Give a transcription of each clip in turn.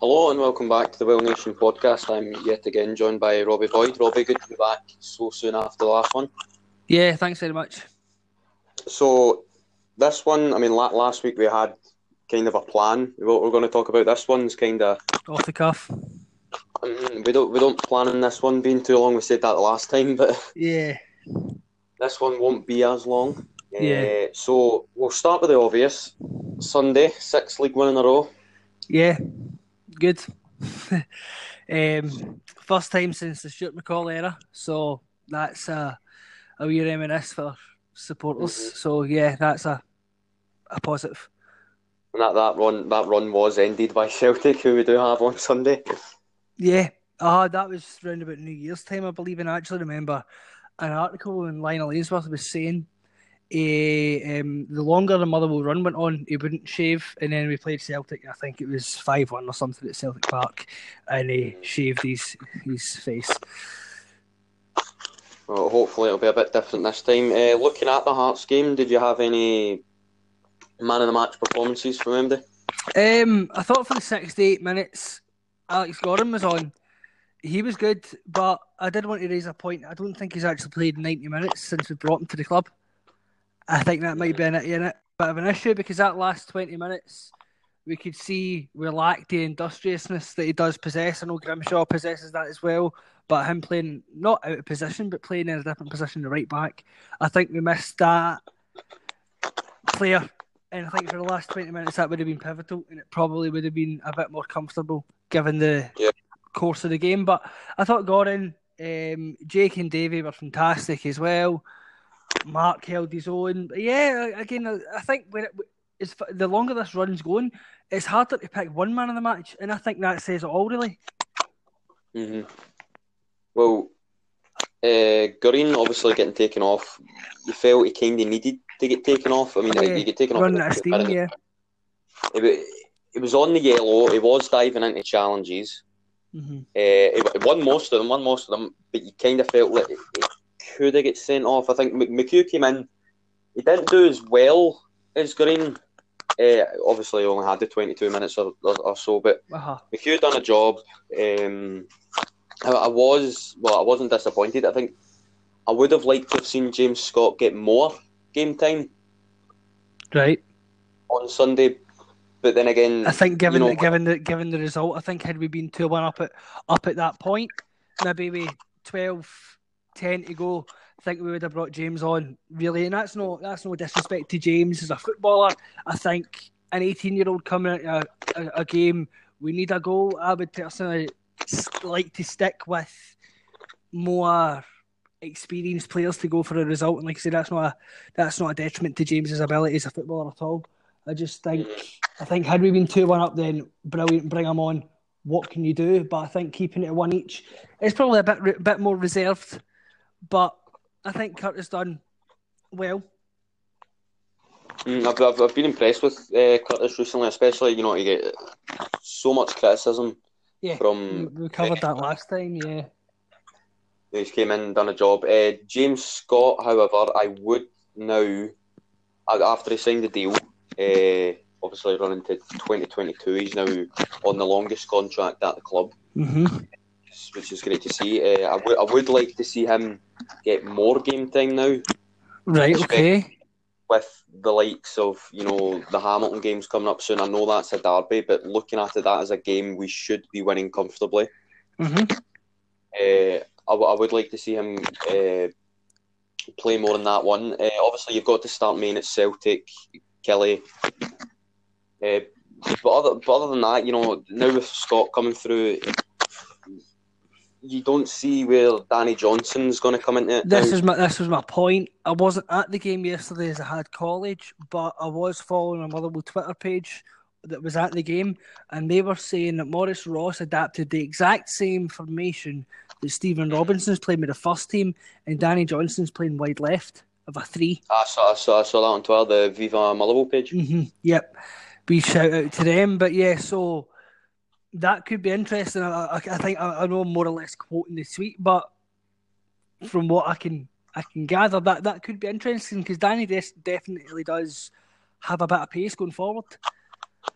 Hello and welcome back to the Well Nation podcast. I'm yet again joined by Robbie Boyd. Robbie, good to be back so soon after the last one. Yeah, thanks very much. So, this one, I mean, last week we had kind of a plan. What we're going to talk about this one's kind of off the cuff. Um, we don't we don't plan on this one being too long. We said that the last time, but yeah, this one won't be as long. Yeah. Uh, so we'll start with the obvious. Sunday, six league one in a row. Yeah, good. um, first time since the Stuart McCall era, so that's a a wee reminisce for supporters. Mm-hmm. So yeah, that's a a positive. And that, that run that run was ended by Celtic, who we do have on Sunday. Yeah, uh, that was round about New Year's time, I believe. And I actually remember an article in Lionel Ainsworth was saying uh, um, the longer the Motherwell run went on, he wouldn't shave. And then we played Celtic, I think it was 5 1 or something at Celtic Park, and he shaved his, his face. Well, hopefully it'll be a bit different this time. Uh, looking at the Hearts game, did you have any man of the match performances from Andy? Um, I thought for the 68 minutes, Alex Gorrin was on. He was good, but I did want to raise a point. I don't think he's actually played 90 minutes since we brought him to the club. I think that might be an, in it, bit of an issue because that last 20 minutes, we could see we lacked the industriousness that he does possess. I know Grimshaw possesses that as well, but him playing not out of position, but playing in a different position, the right back, I think we missed that player. And I think for the last 20 minutes, that would have been pivotal, and it probably would have been a bit more comfortable given the yeah. course of the game. But I thought Gorrin, um, Jake, and Davy were fantastic as well. Mark held his own. But yeah, again, I think when it, it's, the longer this run's going, it's harder to pick one man of the match, and I think that says it all, really. Mm-hmm. Well, uh, Gorrin obviously getting taken off. You felt he kind of needed to get taken off. I mean, yeah, he get taken off. Running steam, yeah. It, it, was on the yellow. He was diving into challenges. Mm-hmm. Uh, he won most of them. Won most of them, but you kind of felt like could they get sent off. I think McHugh came in. He didn't do as well as Gorrin. Uh, obviously, only had the 22 minutes or, or, or so, but uh-huh. McHugh done a job. Um, I, I, was well, I wasn't disappointed. I think I would have liked to have seen James Scott get more game time. Right. On Sunday, but then again, I think given you know, the, given the given the result, I think had we been two one up at up at that point, maybe we 12 10 to go, I think we would have brought James on really, and that's no that's no disrespect to James as a footballer. I think an 18 year old coming into a, a, a, game, we need a goal. I would personally like to stick with more experienced players to go for a result, and like I said, that's not a that's not a detriment to James's ability as a footballer at all. I just think I think had we been two one up, then brilliant, bring him on. What can you do? But I think keeping it one each is probably a bit bit more reserved but I think Curtis done well. Mm, I've, I've, I've, been impressed with uh, Curtis recently, especially you know you get so much criticism. Yeah, from we covered that last time. Yeah, he's came in done a job. Uh, James Scott, however, I would now after he signed the deal, uh, obviously running to 2022, he's now on the longest contract at the club. Mm-hmm which is great to see. Uh, I, w- I would like to see him get more game time now. Right, okay. With the likes of, you know, the Hamilton games coming up soon. I know that's a derby, but looking at it, that as a game we should be winning comfortably. Mm-hmm. Uh, I, w- I would like to see him uh, play more in that one. Uh, obviously, you've got to start main at Celtic, Kelly. Uh, but other, but other than that, you know, now with Scott coming through, you don't see where Danny Johnson's going to come into it. This is my this was my point. I wasn't at the game yesterday as I had college, but I was following a Motherwell Twitter page that was at the game, and they were saying that Maurice Ross adapted the exact same formation that Stephen Robinson's playing with the first team, and Danny Johnson's playing wide left of a three. I saw, I saw, I saw that on Twitter, the Viva Motherwell page. Mm-hmm. Yep, we shout out to them, but yeah, so that could be interesting. I, I, I think I, I, know I'm more or less quoting the tweet, but from what I can I can gather, that that could be interesting because Danny des- definitely does have a bit of pace going forward.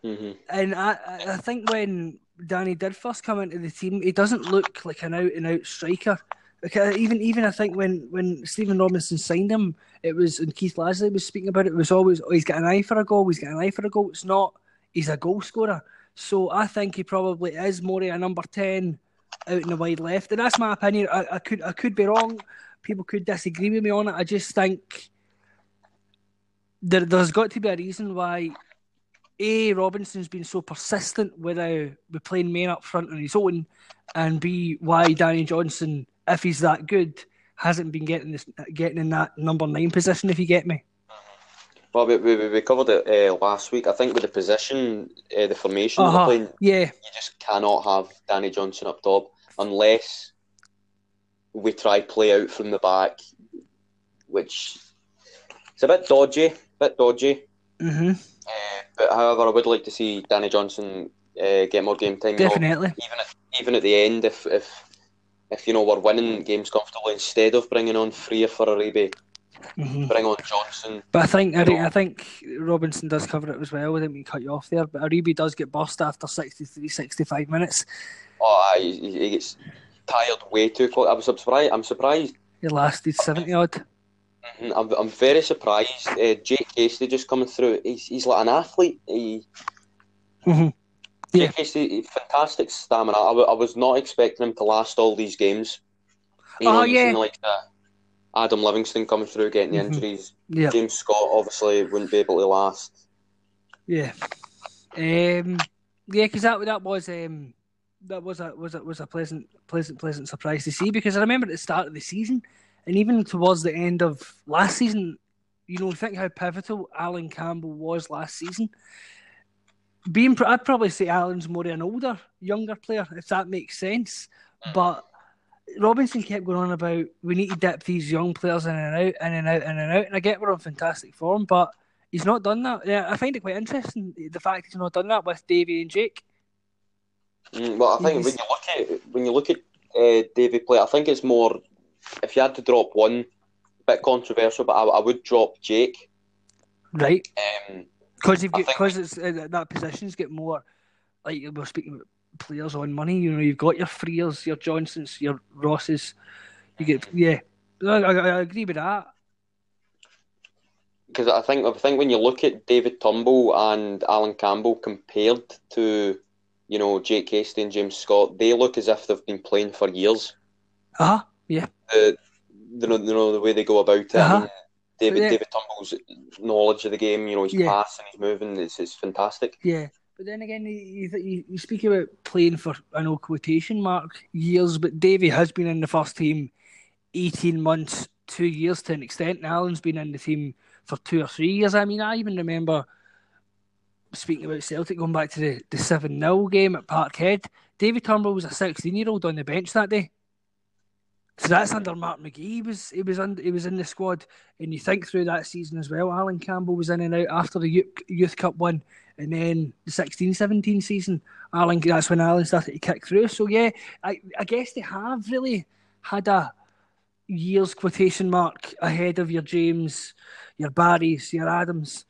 Mm-hmm. And I, I think when Danny did first come into the team, he doesn't look like an out and out striker. Like, uh, even even I think when when Stephen Robinson signed him, it was and Keith Lasley was speaking about it. It was always oh, he's got an eye for a goal. He's got an eye for a goal. It's not. He's a goal scorer. So I think he probably is more a number ten out in the wide left, and that's my opinion. I, I could I could be wrong. People could disagree with me on it. I just think there, there's got to be a reason why a Robinson's been so persistent with uh, playing men up front on his own, and b why Danny Johnson if he's that good, hasn't been getting this getting in that number nine position. If you get me. Well, we, we, we covered it uh, last week. I think with the position, uh, the formation uh-huh. playing, yeah, you just cannot have Danny Johnson up top unless we try play out from the back, which is a bit dodgy, bit dodgy. Mm-hmm. Uh, but however, I would like to see Danny Johnson uh, get more game time. Definitely. Even at, even at the end, if if if you know we're winning games comfortably, instead of bringing on Frear for a Ariyibi, mm-hmm. bring on Johnson. But I think I, I, think Robinson does cover it as well. I didn't mean cut you off there, but Ariyibi does get bust after 63, 65 minutes. Oh, he, he gets tired way too quick. I was surprised. I'm surprised. He lasted seventy odd. Mm-hmm. I'm, I'm very surprised. Uh, Jake Hastie just coming through. He's, he's like an athlete. He, mm-hmm. Yeah. Casey, fantastic stamina. I, w- I was not expecting him to last all these games. You know, oh, yeah. Like uh, Adam Livingstone coming through, getting the mm-hmm. injuries. Yeah. James Scott obviously wouldn't be able to last. Yeah. Um, yeah, because that that was um, that was a was a was a pleasant pleasant pleasant surprise to see because I remember at the start of the season and even towards the end of last season, you know, think how pivotal Allan Campbell was last season being, I'd probably say Allan's more an older, younger player, if that makes sense. Mm. But Robinson kept going on about we need to dip these young players in and out, in and out, in and out. And I get we're on fantastic form, but he's not done that. Yeah, I find it quite interesting the fact he's not done that with Davy and Jake. Mm, well, I think he's... when you look at when you look at uh, Davy play, I think it's more if you had to drop one, bit controversial, but I, I would drop Jake. Right. Um, because got because it's uh, that positions get more like we're speaking about players on money. You know, you've got your Frears, your Johnsons, your Rosses. You get yeah. I, I, I agree with that. Because I think I think when you look at David Turnbull and Allan Campbell compared to you know Jake Hastie and James Scott, they look as if they've been playing for years. Uh huh. Yeah. The, know, you know the way they go about it. Uh-huh. David yeah. David Turnbull's knowledge of the game, you know, his yeah. pass and his moving, it's, it's fantastic. Yeah, but then again, you, you, you speak about playing for, I know, quotation mark, years, but Davy has been in the first team 18 months, two years to an extent, and Allan's been in the team for two or three years. I mean, I even remember speaking about Celtic going back to the, the 7 0 game at Parkhead. David Turnbull was a 16 year old on the bench that day. So that's under Mark McGhee. He was he was under, he was in the squad, and you think through that season as well. Allan Campbell was in and out after the Youth, Youth Cup one, and then the 16-17 season. Allan that's when Allan started to kick through. So yeah, I I guess they have really had a years quotation mark ahead of your James, your Barrys, your Adams.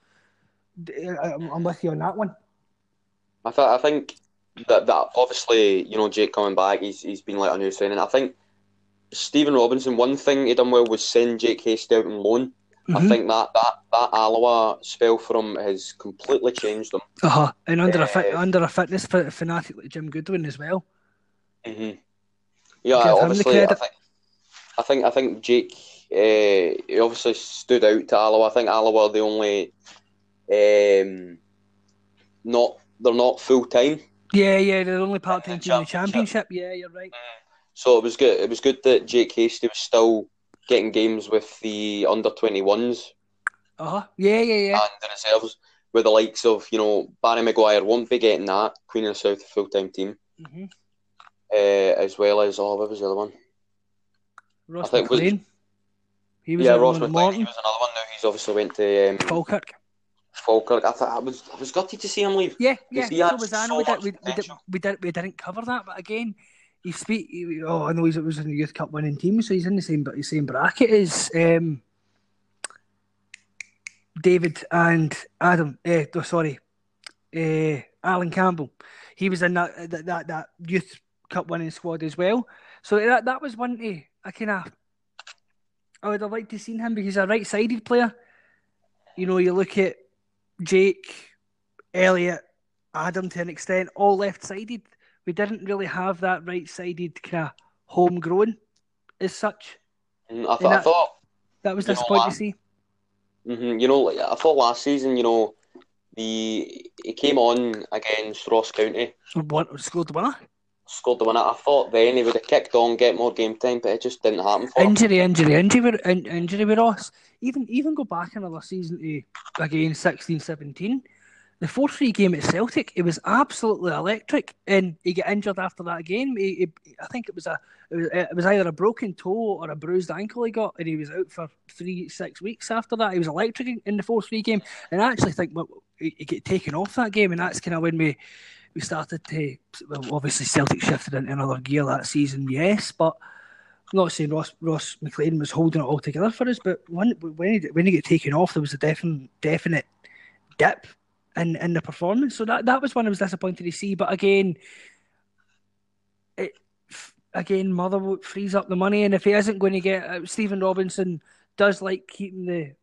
Uh, I'm with you on that one. I, th- I think that that obviously you know Jake coming back, he's he's been like a new signing. I think Stephen Robinson, one thing he done well was send Jake Hastie out on loan. Mm-hmm. I think that, that that Alloa spell for him has completely changed them. Uh-huh. And under uh, a fit, under a fitness fanatic like Jim Goodwin as well. Mm-hmm. Yeah, obviously, I think, I think I think Jake uh, he obviously stood out to Alloa. I think Alloa are the only um, not they're not full time. Yeah, yeah, they're only part time in the championship. Yeah, you're right. Mm. So it was good. It was good that Jake Hastie was still getting games with the under twenty ones. Uh huh. Yeah, yeah, yeah. And the reserves, with the likes of you know Barry Maguire won't be getting that Queen of the South full time team, mm-hmm. uh, as well as oh what was the other one? Ross I think McLean. Was, he was yeah, Ross McLean. He was another one. Now he's obviously went to um, Falkirk. Falkirk. I thought I was I was gutted to see him leave. Yeah, yeah. So was. So we, did, we, we, did, we, did, we didn't cover that, but again, he speak. Oh, I know he's was in the youth cup winning team, so he's in the same but same bracket as um, David and Adam. Eh, oh, sorry, eh, Allan Campbell. He was in that that that, that youth cup winning squad as well. So that that was one to I kind of I would have liked to seen him because he's a right sided player. You know, you look at Jake, Elliott, Adam to an extent, all left sided. We didn't really have that right sided kind of homegrown as such. Mm, I, th- I thought that was disappointing to see. Mm-hmm, you know, I thought last season, you know, the he came on against Ross County. What scored the winner? Scored the winner. I thought then he would have kicked on, get more game time, but it just didn't happen. For injury, him. injury, injury, in, injury with Ross. Even even go back another season to again 16, 17 the 4 3 game at Celtic, it was absolutely electric. And he got injured after that game. He, he, I think it was a it was, it was, either a broken toe or a bruised ankle he got, and he was out for three, six weeks after that. He was electric in the 4 3 game. And I actually think well, he, he get taken off that game, and that's kind of when we. We started to, well, obviously Celtic shifted into another gear that season, yes, but I'm not saying Ross Ross McLean was holding it all together for us, but when when he when he got taken off, there was a definite definite dip in, in the performance. So that, that was one I was disappointed to see. But again, it again Motherwell frees up the money, and if he isn't going to get uh, Stephen Robinson does like keeping the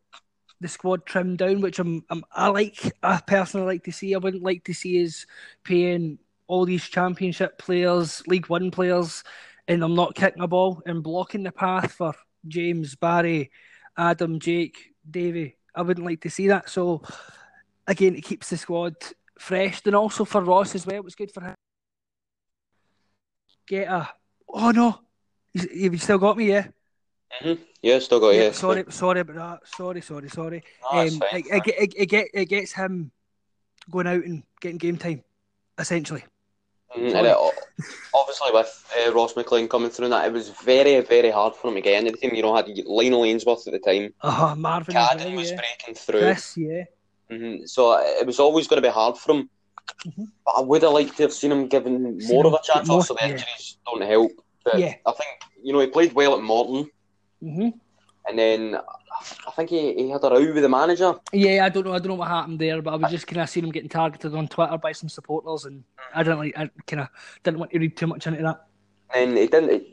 the squad trimmed down, which I'm, I'm I like. I personally like to see. I wouldn't like to see us paying all these championship players, League One players, and I'm not kicking a ball and blocking the path for James, Barry, Adam, Jake, Davy. I wouldn't like to see that. So again, it keeps the squad fresh, and also for Ross as well. It was good for him. Get a oh no, you've still got me, yeah. Mm-hmm. Yeah, still got yeah, you. Sorry, sorry about that. Sorry, sorry, sorry. No, um, it, it, it, it, get, it gets him going out and getting game time, essentially. Mm, and it, obviously, with uh, Ross McLean coming through that, it was very, very hard for him to get the. You know, had Lionel Ainsworth at the time. Uh, Marvin Cadden was yeah. breaking through. Chris, yeah. Mm-hmm. So it was always going to be hard for him. Mm-hmm. But I would have liked to have seen him given seen more him of a chance. More, also, the injuries yeah. don't help. But yeah. I think you know he played well at Morton, mm-hmm. and then I think he, he had a row with the manager. Yeah, I don't know. I don't know what happened there, but I was just kind of seeing him getting targeted on Twitter by some supporters, and I didn't like. I kind of didn't want to read too much into that. And he didn't.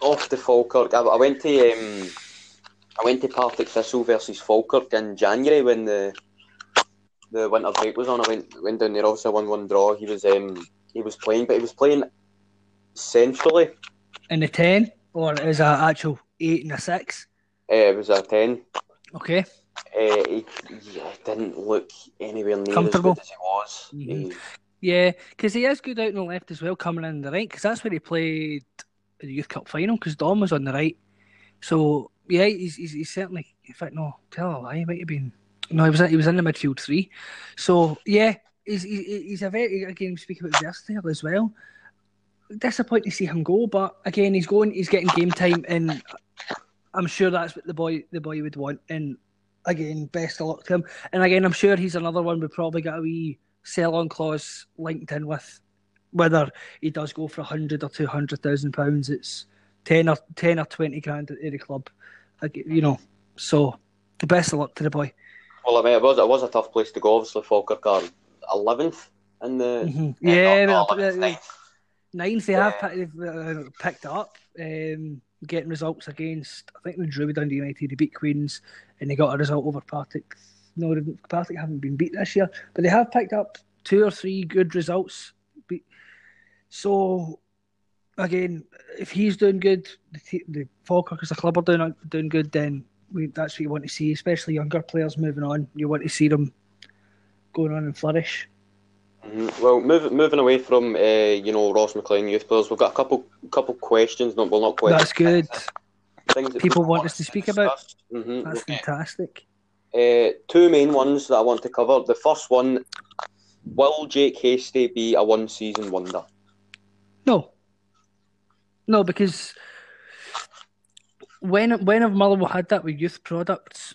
Off the Falkirk, I, I went to um, I went to Partick Thistle versus Falkirk in January when the the winter break was on, I went went down there. Also, one one draw. He was um he was playing, but he was playing centrally. In the ten, or is a actual eight and a six? Uh, it was a ten. Okay. Uh, he, he, didn't look anywhere near Comfortable. as good as he was. Mm-hmm. He, yeah, because he is good out on the left as well, coming in the right. Because that's where he played the Youth Cup final. Because Dom was on the right. So yeah, he's, he's, he's certainly. In fact, no, tell a lie. He might have been no, he was he was in the midfield three. So yeah, he's he's a very again speaking about versatile as well. Disappointed to see him go, but again he's going, he's getting game time, and I'm sure that's what the boy the boy would want. And again, best of luck to him. And again, I'm sure he's another one we probably got a wee sell on clause linked in with. Whether he does go for a hundred or two hundred thousand pounds, it's ten or ten or twenty grand at the club. You know, so the best of luck to the boy. Well, I mean, it was it was a tough place to go. Obviously, Falkirk are eleventh in the mm-hmm. yeah, not, not 11th, ninth. ninth. They yeah. have picked, uh, picked up, um, getting results against. I think they drew with Dundee United. They beat Queens, and they got a result over Partick. No, Partick haven't been beat this year, but they have picked up two or three good results. So again, if he's doing good, the, the Falkirk as a club are doing doing good, then we, that's what you want to see, especially younger players moving on. You want to see them going on and flourish. Mm-hmm. Well, move, moving away from uh, you know Ross McLean youth players, we've got a couple couple questions. Not well, not questions. That's good. Things that people want us to speak about. Mm-hmm. That's okay. fantastic. Uh, two main ones that I want to cover. The first one: Will Jake Hastie be a one-season wonder? No. No, because when when have Motherwell had that with youth products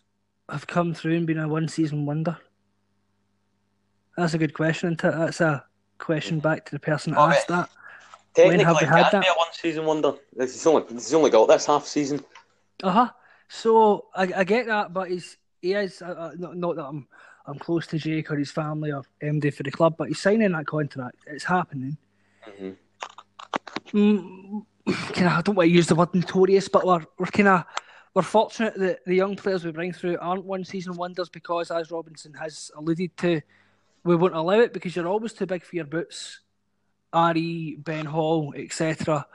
have come through and been a one season wonder? That's a good question. That's a question back to the person that asked that. When have we had that? One season wonder. He's only he's only got this half season. Uh huh. So I, I get that, but he's he is uh, uh not, not that I'm I'm close to Jake or his family or MD for the club, but he's signing that contract. It's happening. Mhm. Mm, kind of, I don't want to use the word notorious, but we're, we're kind of we're fortunate that the young players we bring through aren't one season wonders because, as Robinson has alluded to, we won't allow it because you're always too big for your boots. Ari, Ben Hall, etc.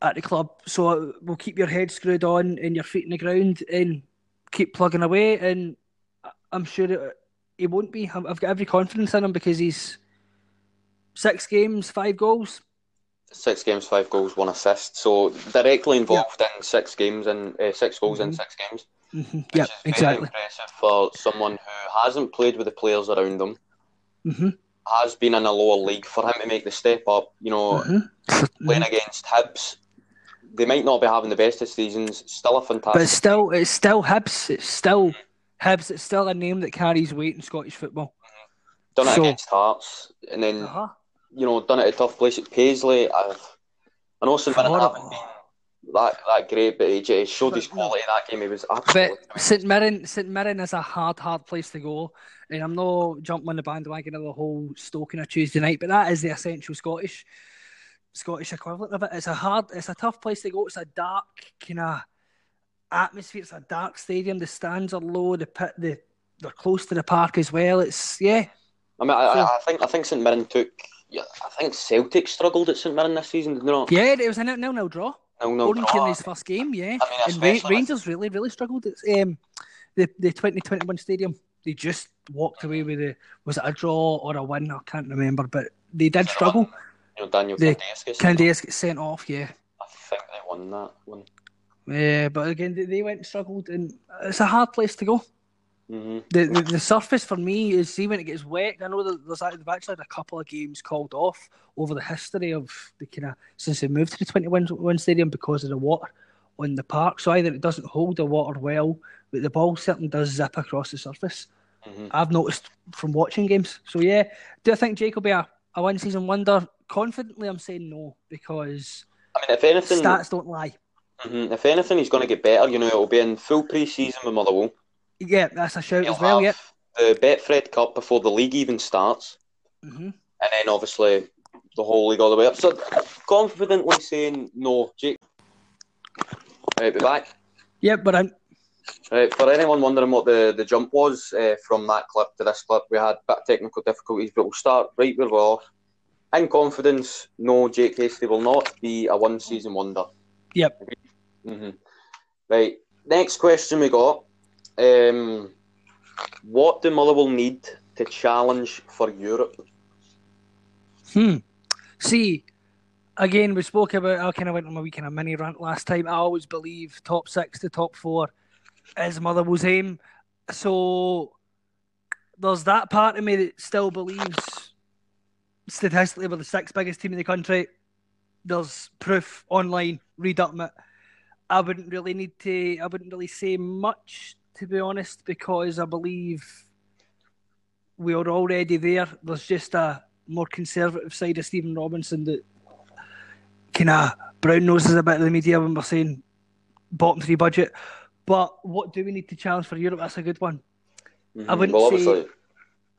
at the club. So we'll keep your head screwed on and your feet in the ground and keep plugging away. And I'm sure it, won't be. I've got every confidence in him because he's six games, five goals. Six games, five goals, one assist. So directly involved in six games and uh, six goals in Mhm. six games. hmm Yeah, exactly. impressive for someone who hasn't played with the players around him, hmm has been in a lower league. For him to make the step up, you know, hmm playing against Hibs, they might not be having the best of seasons. Still a But fantastic. it's still, it's still Hibs. It's still Hibs. It's still a name that carries weight in Scottish football. done it so- against Hearts, and then Uh-huh. You know done it at a tough place at Paisley. I've, I know St Mirren haven't been that that great, but he showed his quality that game. He was But absolutely. St Mirren, St Mirren is a hard, hard place to go, and I'm not jumping on the bandwagon of the whole Stoke on a Tuesday night, but that is the essential Scottish, Scottish equivalent of it. It's a hard, it's a tough place to go. It's a dark kind of atmosphere. It's a dark stadium. The stands are low. The pit, the they're close to the park as well. It's yeah, I mean, I, So- I, I think I think St Mirren took. Yeah, I think Celtic struggled at St Mirren this season. Did they not? yeah. It was a nil nil draw. No, no, Oran draw. Kearney's first game, yeah. I mean, and Ra- Rangers really, really struggled. It's um, the the twenty twenty one stadium. They just walked away with a was it a draw or a win? I can't remember, but they did struggle. You know, Daniel The Candace gets sent off, yeah. I think they won that one. Yeah, but again, they, they went and struggled, and it's a hard place to go. Hmm The, the the surface for me is see when it gets wet. I know that there's they've actually had a couple of games called off over the history of the kind of since they moved to the 21 one stadium because of the water on the park. So either it doesn't hold the water well, but the ball certainly does zip across the surface. hmm I've noticed from watching games. So yeah, do I think Jake will be a, a one season wonder? Confidently, I'm saying no because I mean, if anything, stats don't lie. mhm, if anything, he's going to get better. You know, it'll be in full pre-season with Motherwell. Yeah, that's a shout He'll as well. Yeah. the Betfred Cup before the league even starts, hmm and then obviously the whole league all the way up. So confidently saying no, Jake. Right, be back. Yeah, but I'm Right, for anyone wondering what the, the jump was uh, from that clip to this clip, we had a bit of technical difficulties, but we'll start right where we're off. In confidence, no, Jake Hastie will not be a one season wonder. Yep. hmm Right, next question we got. Um, what do Motherwell need to challenge for Europe? Hmm. See, again, we spoke about. I kind of went on my wee kind of mini rant last time. I always believe top six to top four is Motherwell's aim. So there's that part of me that still believes statistically we're the sixth biggest team in the country. There's proof online. Read up it. I wouldn't really need to. I wouldn't really say much to be honest, because I believe we are already there. There's just a more conservative side of Stephen Robinson that kind of brown noses a bit of the media when we're saying bottom three budget. But what do we need to challenge for Europe? That's a good one. Mhm. I wouldn't well, say- obviously,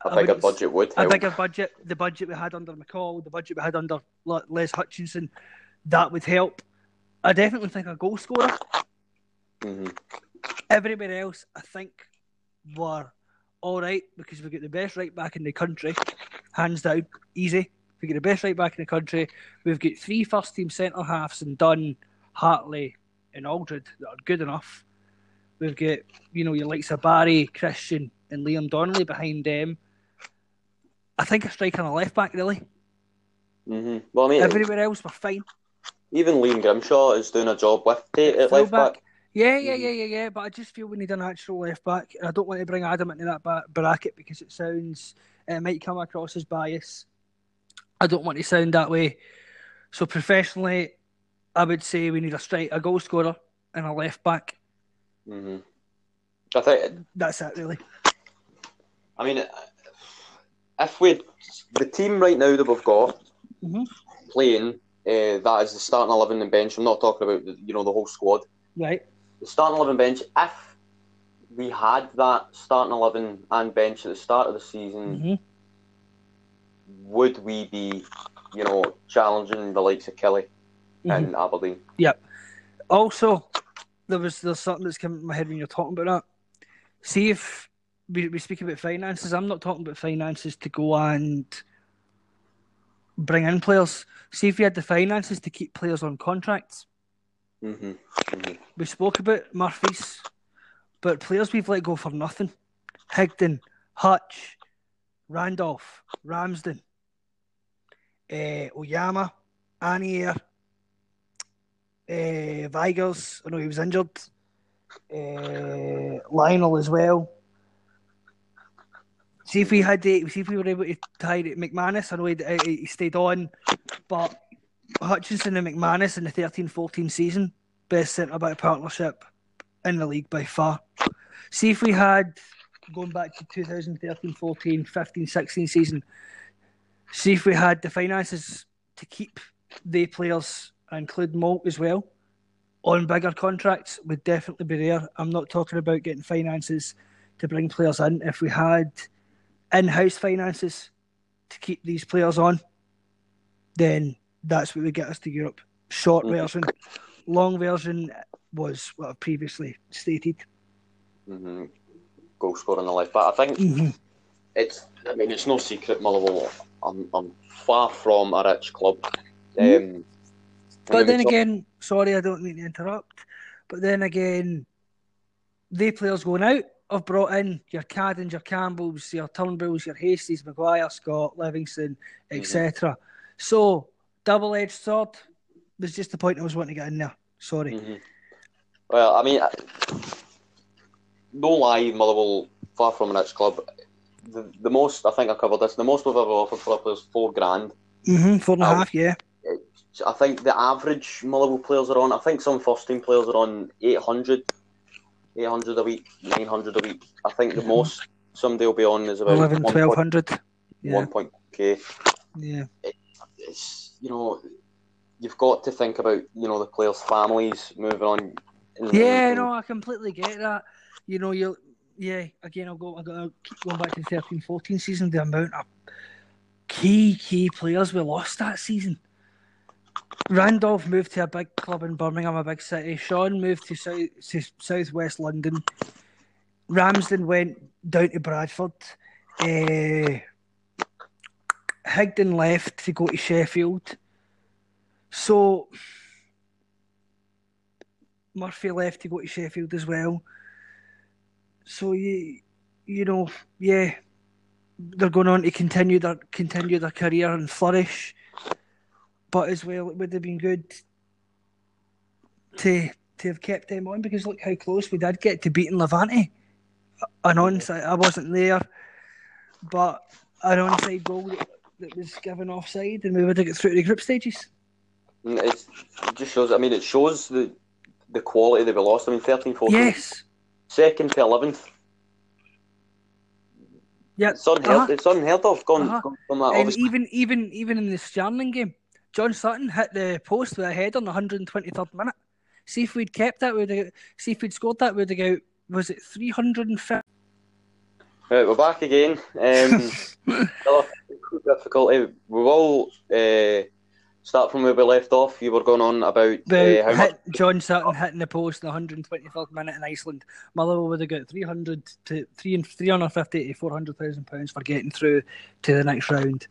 a I bigger budget would A help. bigger budget, the budget we had under McCall, the budget we had under Les Hutchinson, that would help. I definitely think a goal scorer. Mhm. Everywhere else, I think, were all right because we get the best right back in the country, hands down, easy. We get the best right back in the country. We've got three first team centre halves and Dunne, Hartley, and Aldred that are good enough. We've got, you know, your likes of Barry, Christian, and Liam Donnelly behind them. I think a striker and a left back, really. Mhm. Well, I mean, Everywhere else, we're fine. even Liam Grimshaw is doing a job with Tait at left Fullback. back. Yeah, yeah, Mhm. yeah, yeah, yeah. But I just feel we need an actual left back. And I don't want to bring Adam into that bracket because it sounds it might come across as bias. I don't want to sound that way. So professionally, I would say we need a strike, a goal scorer, and a left back. hmm I think That's it, really. I mean, if we the team right now that we've got Mhm. playing, uh, that is the starting eleven and bench. I'm not talking about you know the whole squad. Right. The starting eleven bench. If we had that starting eleven and bench at the start of the season, Mhm. would we be, you know, challenging the likes of Killie Mhm. and Aberdeen? Yep. Also, there was there's something that's come in my head when you're talking about that. See if we, we speak about finances. I'm not talking about finances to go and bring in players. See if we had the finances to keep players on contracts. Hmm We spoke about Murphy's, but players we've let go for nothing. Higdon, Hutch, Randolph, Ramsden, uh, Ojamaa, Anier, uh, Vigurs. I know he was injured. Uh, Lionel as well. See if we had the, see if we were able to tie it McManus. I know he, he stayed on, but Hutchinson and McManus in the 13-14 season, best centre back partnership in the league by far. See if we had going back to 2013, 14, 15, 16 season. See if we had the finances to keep the players, include Malt as well, on bigger contracts would definitely be there. I'm not talking about getting finances to bring players in. If we had in-house finances to keep these players on, then that's what would get us to Europe. Short Mhm. version, long version was what I've previously stated. hmm Goal scorer on the left, but I think Mhm. it's. I mean, it's no secret, Motherwell. I'm, I'm far from a rich club. Mhm. Um, But then again, sorry, I don't mean to interrupt. But then again, the players going out have brought in your Caddens, your Campbells, your Turnbulls, your Hasties, Maguire, Scott, Livingstone, etc. So double edged sword was just the point I was wanting to get in there. Sorry. Mhm. Well, I mean, I- no lie, Motherwell, far from a rich club. The, the most, I think I covered this, the most we've ever offered for a player is four grand. Mm-hmm, four and a half, yeah. I think the average Motherwell players are on, I think some first team players are on 800, 800 a week, 900 a week. I think the Mhm. most somebody will be on is about 11, 1200. Yeah. 1 point K. Yeah. It's, you know, you've got to think about, you know, the players' families moving on. Yeah, no, I completely get that. You know, you yeah, again, I'll go, I'll keep going back to the 13 14 season, the amount of key, key players we lost that season. Randolph moved to a big club in Birmingham, a big city. Sean moved to south to southwest London. Ramsden went down to Bradford. Uh, Higdon left to go to Sheffield. So Murphy left to go to Sheffield as well. So you you know, yeah, they're going on to continue their continue their career and flourish. But as well, it would have been good to to have kept them on because look how close we did get to beating Levante. An onside, I wasn't there, but an onside goal that, was given offside, and we would have got through to the group stages. It's, it just shows, I mean, it shows the the quality that we lost. I mean, 13 14, Yes, second to 11th. yeah. It's unheard, Uh-huh. it's unheard of going, Uh-huh. going from that. And even even even in the Stirling game, John Sutton hit the post with a header in the 123rd minute. See if we'd kept that, we'd have, see if we'd scored that, we'd have got was it 350? Right, we're back again. Um, another difficulty. We will uh, start from where we left off. You were going on about The uh, how much. hit John Sutton hitting the post in the 123rd minute in Iceland. Motherwell would have got 300 to three 350 to 400,000 pounds for getting through to the next round.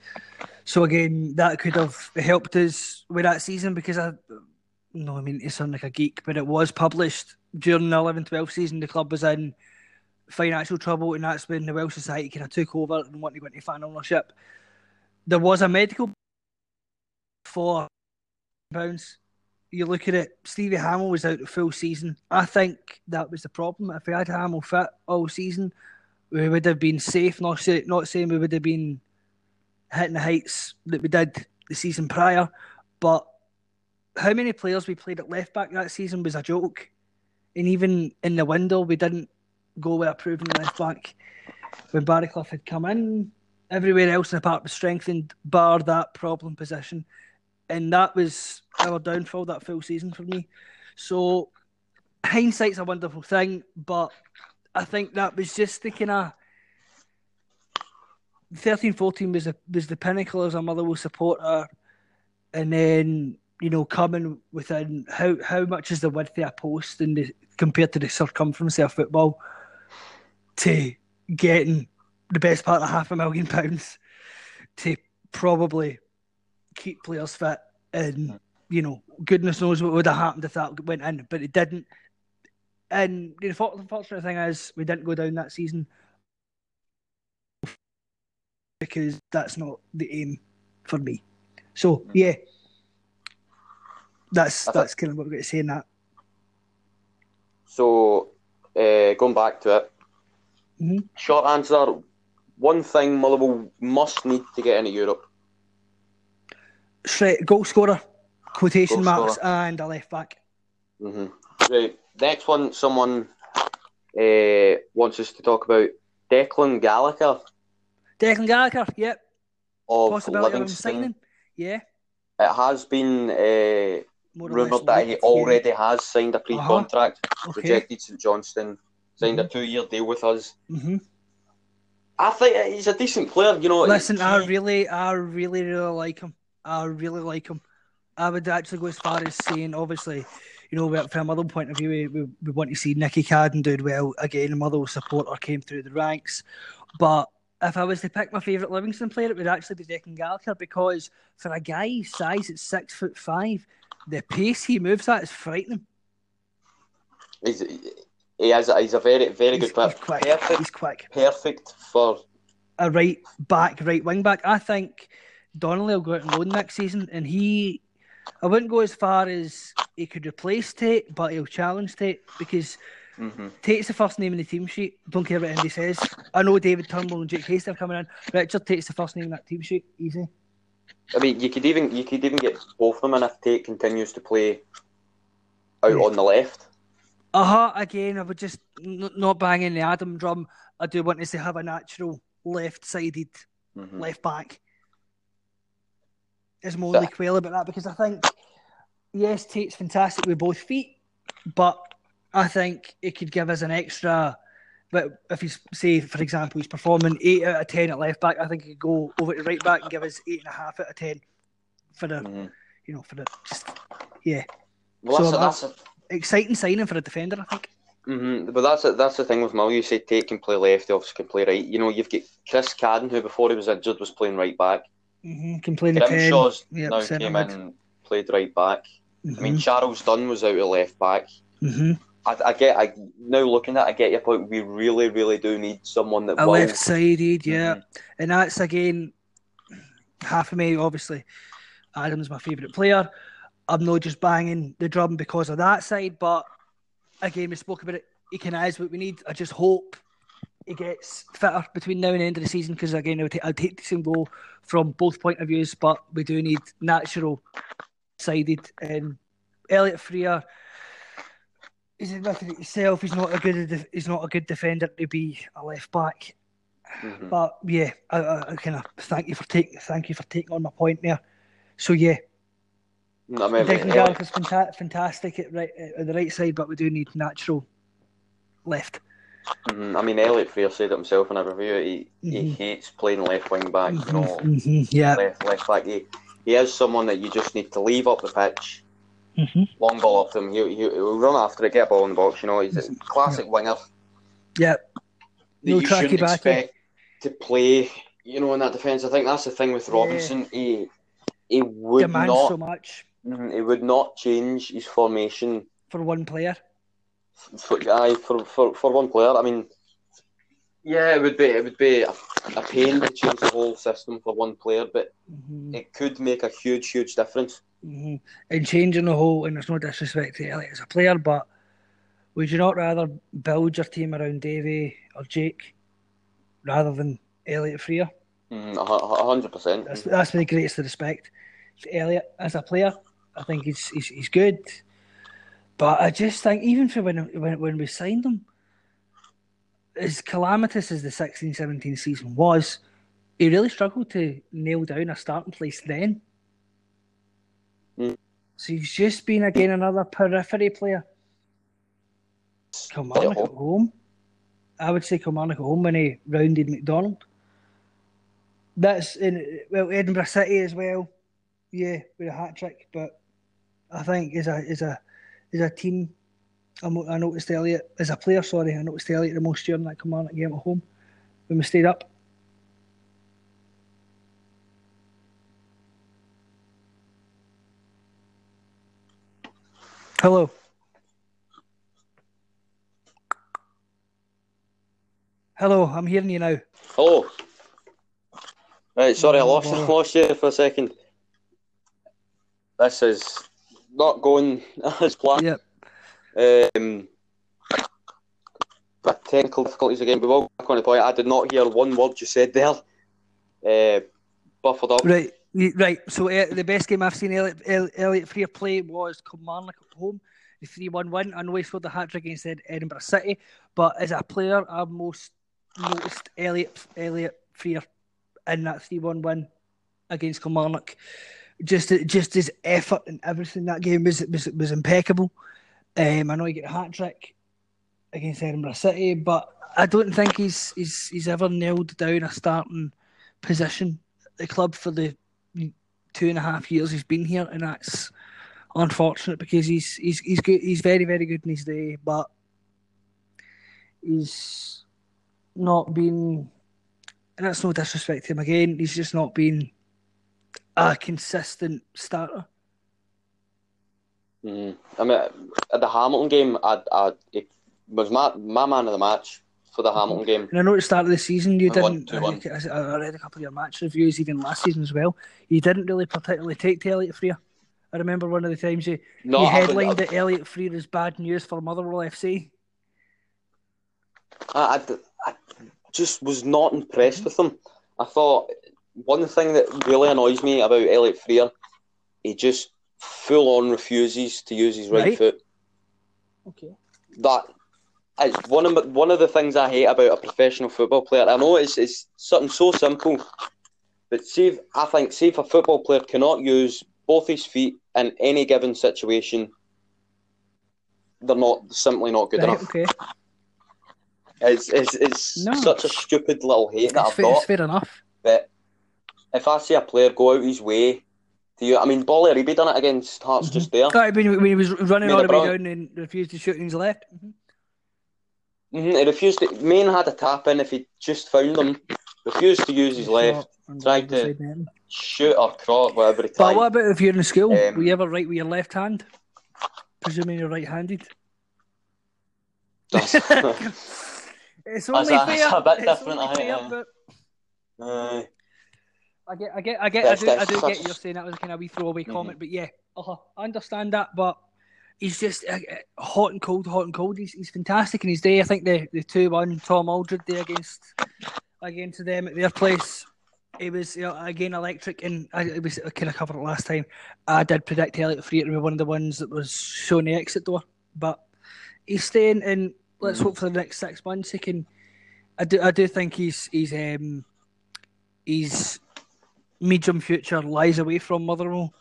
So again, that could have helped us with that season because I, no, I mean to sound like a geek, but it was published during the 11-12 season. The club was in financial trouble, and that's when the Well Society kind of took over and wanted to go into fan ownership. There was a medical for pounds. You look at it, Stevie Hammell was out the full season. I think that was the problem. If we had Hammell fit all season, we would have been safe. Not say, not saying we would have been hitting the heights that we did the season prior, but how many players we played at left back that season was a joke. And even in the window, we didn't go with a proven left back. When Barraclough had come in, everywhere else in the park was strengthened, bar that problem position. And that was our downfall that full season for me. So hindsight's a wonderful thing, but I think that was just the kind of 13 14 was the, was the pinnacle as a Motherwell supporter. And then, you know, coming within how, how much is the width of a post and the, compared to the circumference of football to getting the best part of half a million pounds to probably keep players fit and you know goodness knows what would have happened if that went in but it didn't. And the unfortunate thing is we didn't go down that season because that's not the aim for me. So mm-hmm. yeah. That's that's kind of what we're going to say in that. So uh, going back to it mm-hmm. short answer one thing Motherwell must need to get into Europe Straight, goal scorer quotation goal marks scorer. and a left back mm-hmm. right next one someone uh, wants us to talk about Declan Gallagher Declan Gallagher, yep. Of Possibility Livingston. of signing, yeah. It has been uh, rumoured that he already yeah. has signed a pre-contract, uh-huh. okay. rejected St Johnstone, signed mm-hmm. a two-year deal with us. Mm-hmm. I think he's a decent player. You know. Listen, I really, I really, really like him. I really like him. I would actually go as far as saying, obviously, you know, from a Motherwell point of view, we, we, we want to see Nicky Cadden do well again. A Motherwell supporter came through the ranks, but if I was to pick my favourite Livingston player, it would actually be Declan Gallagher because for a guy his size at six foot five, the pace he moves at is frightening. He's, he has, he's a very, very he's, good player. He's quick. Perfect, he's quick. Perfect for a right back, right wing back. I think Donnelly will go out and loan next season, and he, I wouldn't go as far as he could replace Tait, but he'll challenge Tait because Mm-hmm. Tait's the first name in the team sheet. Don't care what Andy says. I know David Turnbull and Jake Hastie are coming in. Richard Tait's the first name in that team sheet. Easy. I mean, you could even you could even get both of them in if Tait continues to play out yeah. on the left. Uh huh. Again, I would just n- not banging the Adam drum. I do want us to have a natural left-sided mm-hmm. left back. Is my only quail about that because I think yes, Tait's fantastic with both feet, but I think it could give us an extra. But if he's say, for example, he's performing eight out of ten at left back, I think he could go over to right back and give us eight and a half out of ten for the, mm-hmm. you know, for the just yeah. Well, so that's, a, that's a... exciting signing for a defender, I think. Mm-hmm. But that's that's the thing with Mill. You say Tait can play left, he obviously can play right. You know, you've got Chris Cadden, who before he was injured was playing right back. Mm-hmm. Can play the Grimshaw's yep, now came in and played right back. Mm-hmm. I mean, mm-hmm. Charles Dunne was out at left back. Mm-hmm. I, I, get. I now looking at. I get your point. We really, really do need someone that a will... left-sided, yeah, mm-hmm. and that's again half of me. Obviously, Adam's my favourite player. I'm not just banging the drum because of that side, but again, we spoke about it. He can is what we need. I just hope he gets fitter between now and the end of the season because again, I'll take, I'll take this and go from both point of views, but we do need natural sided and Elliott Frear he's admitted it himself. He's not a good. He's not a good defender to be a left back. Mm-hmm. But yeah, I, I, I kind of thank you for taking thank you for taking on my point there. So yeah, I mean, Declan Gallagher's fanta- fantastic at right at the right side, but we do need natural left. Mm-hmm. I mean, Elliott Frear said it himself in a review. He mm-hmm. he hates playing left wing back. You know, mm-hmm. Mm-hmm. yeah, left left back. He, he is someone that you just need to leave up the pitch Mm-hmm. Long ball off him. He, he, will run after it, get a ball in the box. You know, he's a classic yeah. winger. Yeah. No you shouldn't expect to play, you know, in that defence. I think that's the thing with Robinson. Yeah. He he would Demands not so much. Mm-hmm, he would not change his formation for one player. For, aye, for, for, for one player. I mean, yeah, it would be it would be a, a pain to change the whole system for one player, but mm-hmm. it could make a huge, huge difference. Mm-hmm. And changing the whole, and there's no disrespect to Elliott as a player, but would you not rather build your team around Davy or Jake rather than Elliott Frear? Mm, hundred percent. That's that's the greatest respect to Elliott as a player. I think he's he's, he's good, but I just think even for when when when we signed him as calamitous as the 16-17 season was, he really struggled to nail down a starting place then. Mm. So he's just been again another periphery player. Come on, at home. I would say Kilmarnock at home when he rounded McDonald. That's in well Edinburgh City as well. Yeah, with a hat trick, but I think is a as a as a team, I noticed Elliott as a player. Sorry, I noticed Elliott the most during that Kilmarnock game at home when we stayed up. Hello. Hello, I'm hearing you now. Hello. Right, sorry, I oh, lost, I lost you for a second. This is not going as planned. Yep. Um, but technical difficulties again. We will back on the point. I did not hear one word you said there. Uh, buffered up. Right, right. So uh, the best game I've seen Elliot, Elliott Frear play was Kilmarnock at home, the three-one win. I know he scored the hat trick against Edinburgh City, but as a player, I've most noticed Elliot Elliott Frear in that three-one win against Kilmarnock. Just just his effort and everything that game was was was impeccable. Um, I know he got a hat trick against Edinburgh City, but I don't think he's he's he's ever nailed down a starting position at the club for the two and a half years he's been here, and that's unfortunate because he's he's he's good. He's very very good in his day, but he's not been. And that's no disrespect to him again. He's just not been a consistent starter. Mm. I mean, at the Hamilton game, I, I, it was my, my man of the match for the Hamilton game. And I know at the start of the season you didn't. I, I, read a couple of your match reviews, even last season as well. You didn't really particularly take to Elliott Frear. I remember one of the times you, no, you headlined that Elliott Frear is bad news for Motherwell FC. I, I, I just was not impressed with him. I thought one thing that really annoys me about Elliott Frear, he just full on refuses to use his right, right. foot. Okay. That is one of one of the things I hate about a professional football player. I know it's it's something so simple, but see, if, I think see if a football player cannot use both his feet in any given situation, they're not simply not good right, enough. Okay. It's it's, it's no, such a stupid little hate that I've fair, got. It's fair enough. But if I see a player go out his way to you, I mean, Gboly Ariyibi done it against Hearts mm-hmm. just there. I mean, when he was running all the way down and refused to shoot in his left. Mm-hmm. Mm-hmm. He refused to. Main had a tap in if he just found them. Refused to use his left. Tried to shoot or cross, whatever he tried. But what about if you're in school? Um, Were you ever right with your left hand? Presuming you're right-handed. it's only that's fair. A, a bit it's different, only fair, but... uh, I get, I get, I get, I do, I do get you're saying that was kind of a wee throwaway mm-hmm. comment, but yeah, uh-huh, I understand that. But he's just uh, uh, hot and cold, hot and cold. He's, he's fantastic in his day. I think the the two one Tom Aldred there against against them at their place. It was you know, again electric, and I, it was I kind of covered it last time. I did predict Elliott Frear to be one of the ones that was showing the exit door, but he's staying. And let's hope for the next six months he can. I do, I do think he's he's um he's medium future lies away from Motherwell.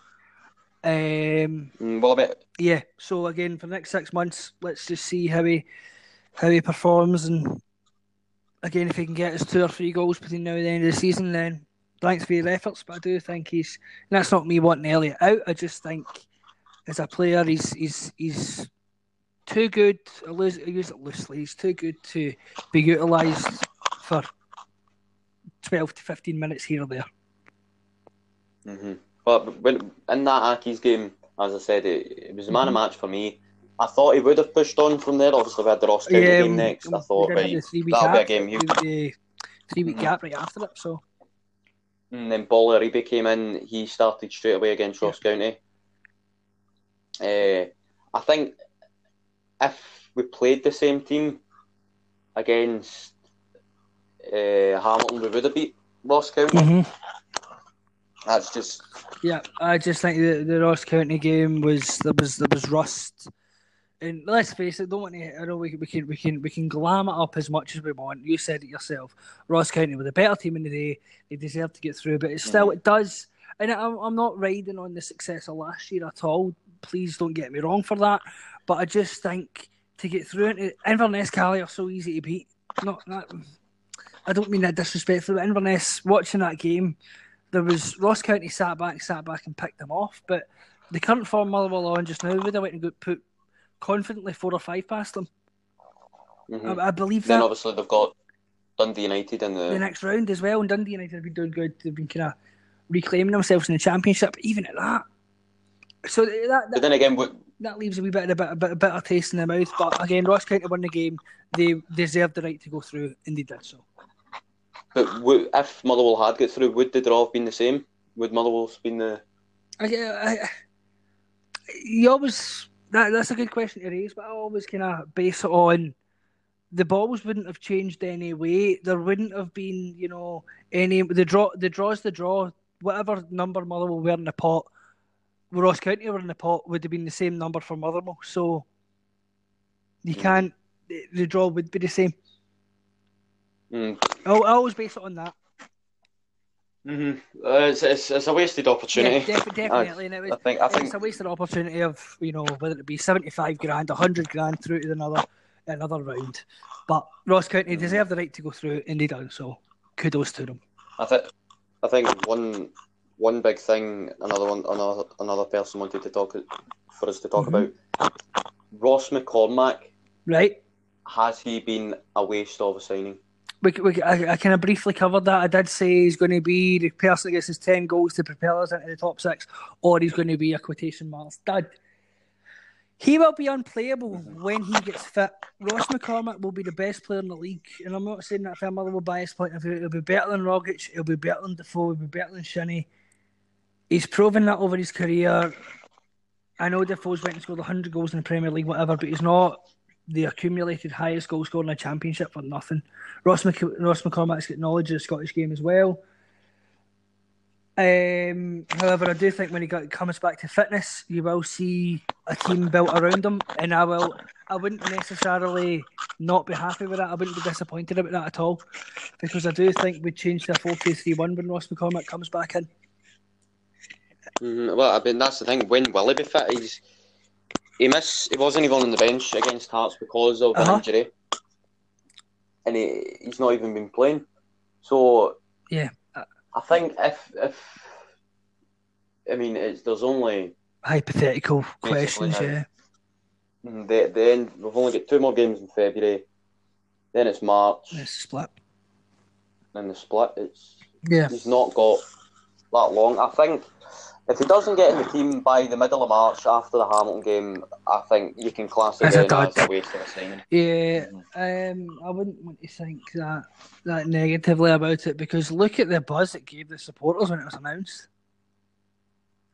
Um, well, a bit. Yeah. So again, for the next six months, let's just see how he how he performs, and again, if he can get us two or three goals between now and the end of the season, then thanks for your efforts. But I do think he's. that's not me wanting Elliott out. I just think as a player, he's he's he's too good. I use it loosely. He's too good to be utilised for twelve to fifteen minutes here or there. Mm-hmm. But when in that Accies game, as I said, it, it was a man mm-hmm. of match for me. I thought he would have pushed on from there. Obviously, we had the Ross County yeah, game next. I thought, right, that'll be a game. He... Three week mm-hmm. gap right after it. So. And then Gboly Ariyibi came in. He started straight away against Ross yeah. County. Uh, I think if we played the same team against uh, Hamilton, we would have beat Ross County. Mm-hmm. That's just yeah. I just think the, the Ross County game was there was there was rust. And let's face it, don't want to. I know we, we can we can we can glam it up as much as we want. You said it yourself. Ross County were the better team in the day. They deserve to get through, but it still mm-hmm. it does. And I'm I'm not riding on the success of last year at all. Please don't get me wrong for that. But I just think to get through it, Inverness Caley are so easy to beat. not that. I don't mean that disrespectfully. But Inverness watching that game, there was Ross County sat back, sat back, and picked them off. But the current form Motherwell on just now would have went and got put confidently four or five past them. Mhm. I, I believe Then that obviously they've got Dundee United in the. the next round as well. And Dundee United have been doing good. They've been kind of reclaiming themselves in the championship, even at that. So that, But then again, what, that leaves a wee bit of a bit, a bit, a bit of taste in the mouth. But again, Ross County won the game. They deserved the right to go through, and they did so. But if Motherwell had got through, would the draw have been the same? Would Motherwell have been the? I, I, you always that that's a good question to raise, but I always kind of base it on the balls wouldn't have changed anyway. There wouldn't have been, you know, any the draw. The draw's the draw. Whatever number Motherwell were in the pot, Ross County were in the pot would have been the same number for Motherwell. So you Mm. can't. The, the draw would be the same. Mm. I, I always base it on that. Mm-hmm. Uh, it's, it's, it's a wasted opportunity. Yeah, def- definitely. and it was, I think. I think. it's a wasted opportunity of you know whether it be seventy five grand, hundred grand through to another another round. But Ross County deserve the right to go through, and they done so. Kudos to them. I think. I think one one big thing. Another one. Another another person wanted to talk for us to talk Mhm. about. Ross McCormack. Right? Has he been a waste of a signing? We, we, I, I kind of briefly covered that. I did say he's going to be the person that gets his 10 goals to propel us into the top six, or he's going to be a quotation mark dad. He will be unplayable when he gets fit. Ross McCormack will be the best player in the league, and I'm not saying that from a little bias point of view. He'll be better than Rogic, he'll be better than Defoe, he'll be better than Shinnie. He's proven that over his career. I know Defoe's went and scored 100 goals in the Premier League, whatever, but he's not the accumulated highest goal scorer in a championship for nothing. Ross, Mc, Ross McCormack's got knowledge of the Scottish game as well. Um, however, I do think when he got, comes back to fitness, you will see a team built around him, and I will. I wouldn't necessarily not be happy with that. I wouldn't be disappointed about that at all, because I do think we change to a four-two-three-one when Ross McCormack comes back in. Mm, well, I mean that's the thing. When will he be fit? He's he missed. He wasn't even on the bench against Hearts because of Uh-huh. an injury, and he, he's not even been playing. So Yeah. I think if if I mean it's there's only Hypothetical questions, yeah. mm, the the end. We've only got two more games in February. Then it's March. It's split. Then the split. It's Yeah. he's not got that long. I think if he doesn't get in the team by the middle of March after the Hamilton game, I think you can class it As a then as a waste of a signing. Yeah, um, I wouldn't want to think that that negatively about it because look at the buzz it gave the supporters when it was announced.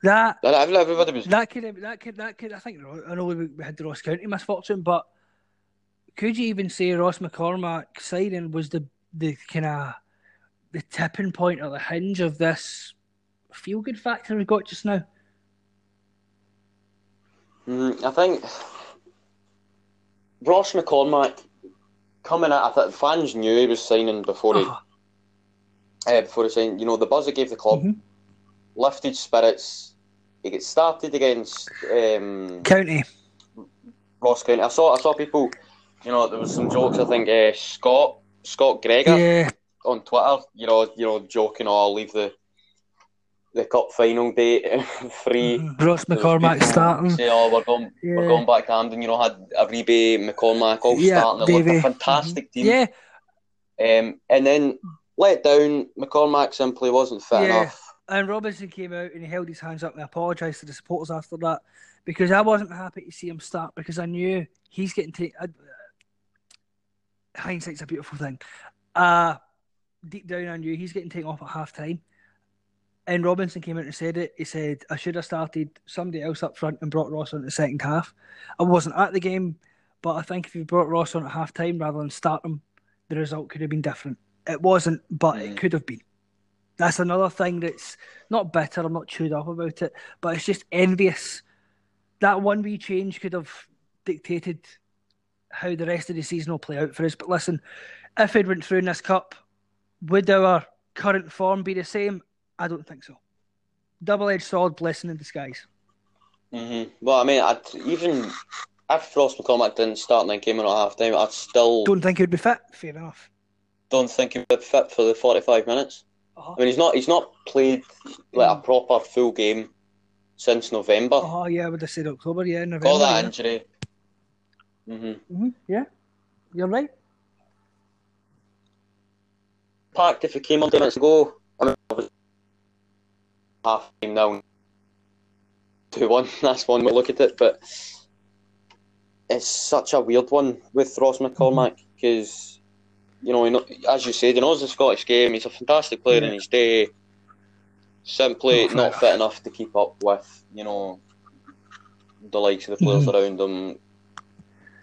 That Everybody was that could that could that could I think I know we, we had the Ross County misfortune, but could you even say Ross McCormack signing was the the kind of the tipping point or the hinge of this feel good factor we got just now? Mm, I think Ross McCormack coming out. I thought fans knew he was signing before he Oh, uh, before he signed. You know, the buzz it gave the club Mhm. lifted spirits. He gets started against um, County. Ross County. I saw I saw people. You know, there was some jokes. I think uh, Scott Scott Gregor Yeah, on Twitter. You know, you know, joking. Oh, I'll leave the the cup final date free. mhm. Ross McCormack starting. Say, oh, we're going, Yeah. we're going back to Hampden. You know, had Ariyibi, McCormack all Yeah, starting. It looked a fantastic team. Yeah, Um, and then let down. McCormack simply wasn't fit Yeah. enough. And Robinson came out and he held his hands up and apologised to the supporters after that because I wasn't happy to see him start because I knew he's getting taken. Hindsight's a beautiful thing. Uh, deep down, I knew he's getting taken off at half time. And Robinson came out and said it. He said, I should have started somebody else up front and brought Ross on the second half. I wasn't at the game, but I think if you brought Ross on at half time rather than start him, the result could have been different. It wasn't, but it Mm. could have been. That's another thing that's not bitter. I'm not chewed up about it, but it's just envious. That one wee change could have dictated how the rest of the season will play out for us. But listen, if it went through in this cup, would our current form be the same? I don't think so. Double-edged sword, blessing in disguise. hmm Well, I mean, I'd, even if Ross McCormack didn't start and then came in at half time, I'd still Don't think he'd be fit. Fair enough. don't think he'd be fit for the forty-five minutes. Uh-huh. I mean, he's not he's not played like a proper full game since November. Oh yeah, I would have said October. Yeah, November. Got that yeah. injury. hmm Mhm, yeah, you're right. Packed if he came on minutes ago. I mean, obviously, half time now, two one. That's one way to look at it, but it's such a weird one with Ross McCormack because you know, as you said, he knows the Scottish game. He's a fantastic player in his day. Simply Not fit not enough. fit enough to keep up with, you know, the likes of the players Mhm. around him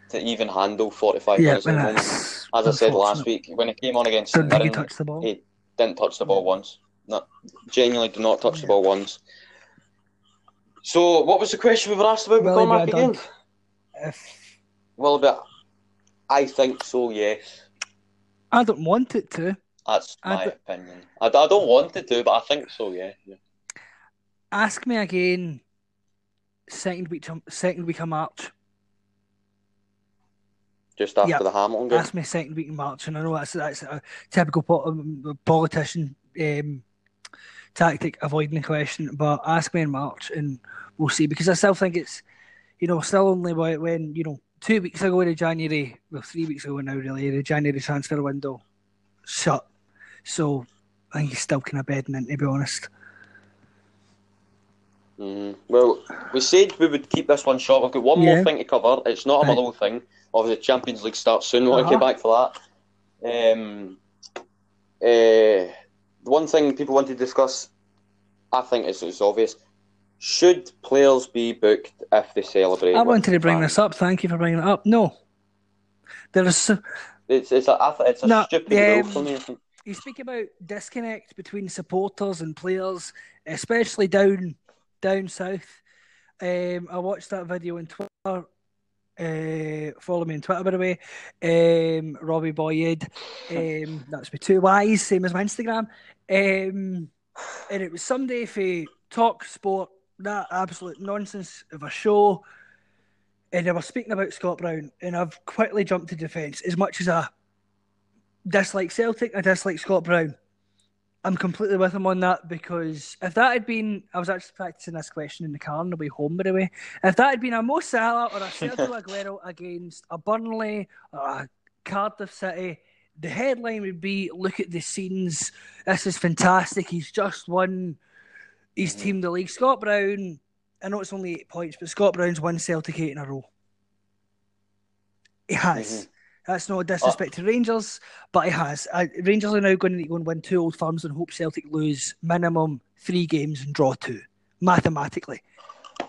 to even handle forty-five Yeah, minutes at the moment. As I said last week, when he came on against he Mirren, the ball. he didn't touch the ball once. No, genuinely did not touch the ball once. So, what was the question we were asked about Will McCormack again? If Well, but I think so. Yes, I don't want it to, that's I my d- opinion. I, I don't want it to, but I think so. Yeah. yeah. ask me again. Second week, second week of March. Just after Yeah. the Hamilton game. Ask me second week in March, and I know that's that's a typical po- um, politician um, tactic, avoiding the question. But ask me in March, and we'll see. Because I still think it's, you know, still only when, when you know two weeks ago in January, well, three weeks ago now, really, the January transfer window shut. So I think he's still kind of bedding in, to be honest. Mhm. Well, we said we would keep this one short. I've got one more thing to cover. It's not a Right. Motherwell thing. Obviously, Champions League starts soon. We'll Uh-huh. get back for that. Um, uh, one thing people want to discuss, I think, is, is obvious. Should players be booked if they celebrate? I wanted to bring this up. Thank you for bringing it up. No, there is. It's it's a, it's a No, stupid rule um, for me. You speak about disconnect between supporters and players, especially down down south. Um, I watched that video on Twitter. Uh, follow me on Twitter, by the way. Um, Robbie Boyd. Um, that's with two Y's, same as my Instagram. Um, and it was somebody for Talk Sport, that absolute nonsense of a show. And they were speaking about Scott Brown, and I've quickly jumped to defence as much as I dislike Celtic, I dislike Scott Brown. I'm completely with him on that because if that had been, I was actually practicing this question in the car on the way home, by the way. If that had been a Mo Salah or a Sergio Aguero against a Burnley or a Cardiff City, the headline would be look at the scenes. This is fantastic. He's just won his Mhm. team the league. Scott Brown, I know it's only eight points, but Scott Brown's won Celtic eight in a row. He has. Mhm. That's no disrespect to Rangers, but he has. Uh, Rangers are now going to need to go and win two old firms and hope Celtic lose minimum three games and draw two, mathematically.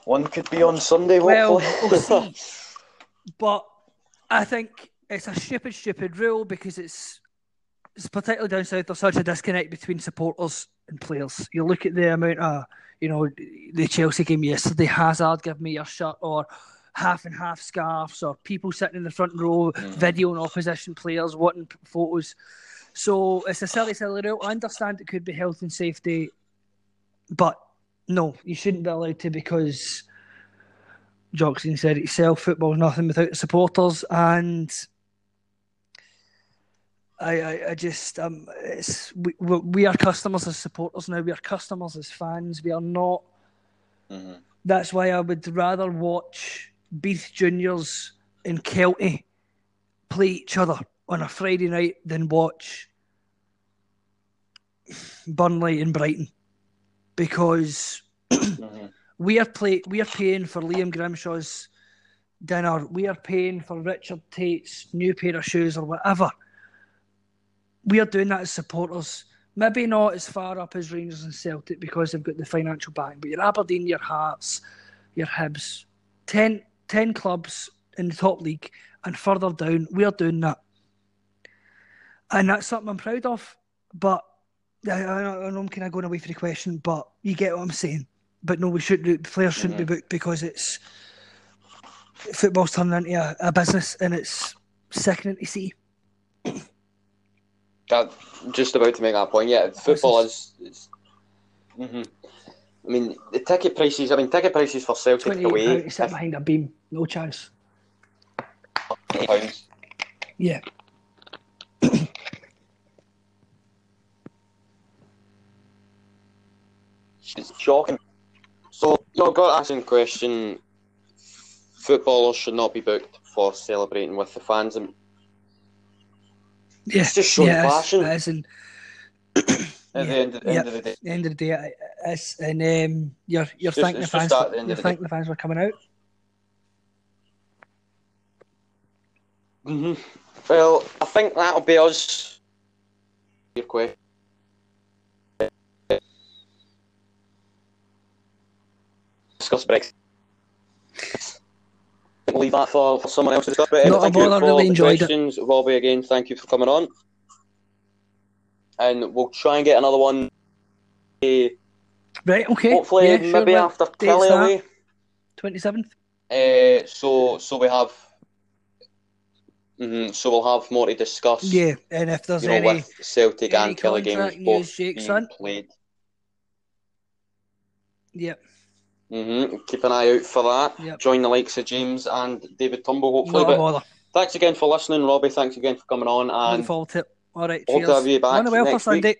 One could be on Sunday. Well, we'll see. But I think it's a stupid, stupid rule because it's it's particularly down south. There's such a disconnect between supporters and players. You look at the amount of you know the Chelsea game yesterday. Hazard, give me your shirt, or half and half scarves, or people sitting in the front row Mhm. videoing opposition players, wanting photos. So it's a silly, silly rule. I understand it could be health and safety, but no, you shouldn't be allowed to because Jock Stein said it himself, football's nothing without the supporters and I, I, I just um it's we, we we are customers as supporters now, we are customers as fans, we are not Mhm. that's why I would rather watch Beath Juniors and Kelty play each other on a Friday night than watch Burnley and Brighton because Mhm. we are play we are paying for Liam Grimshaw's dinner. We are paying for Richard Tait's new pair of shoes or whatever. We are doing that as supporters. Maybe not as far up as Rangers and Celtic because they've got the financial backing, but your Aberdeen, your Hearts, your Hibs, 10, 10 clubs in the top league and further down, we are doing that. And that's something I'm proud of. But I, I, know I'm kind of going away from the question, but you get what I'm saying. But no, we should do. Players shouldn't be booked because it's football's turned into a, a business, and it's sickening to see. I'm just about to make that point. Yeah, football is. is hmm I mean, the ticket prices. I mean, ticket prices for Celtic away. sit if- behind a beam, no chance. pounds. Yeah. It's shocking. So, you know, got asking question. Footballers should not be booked for celebrating with the fans, and Yeah. it's just showing yeah, passion. And at yeah, the end, end of the day. end of the day, it's, and um, you're you're just- thanking the fans. For, the you're of thanking the fans for coming out. hmm Well, I think that'll be us. Your question. Discuss Brexit. We'll leave that for, for someone else to discuss. But Not a bother, really enjoyed it. questions, Robbie. Again, thank you for coming on. And we'll try and get another one. Right. Okay. hopefully, yeah, maybe after Killie away. 27th. Uh, so, so we have. mhm, so we'll have more to discuss. Yeah, and if there's you know, any with Celtic any and Killie games both being played. Yep. hmm Keep an eye out for that. Yep. Join the likes of James and David Turnbull, hopefully. But thanks again for listening, Robbie. Thanks again for coming on, and forward to it. All right. Cheers. to have you back Run well for next week. Sunday.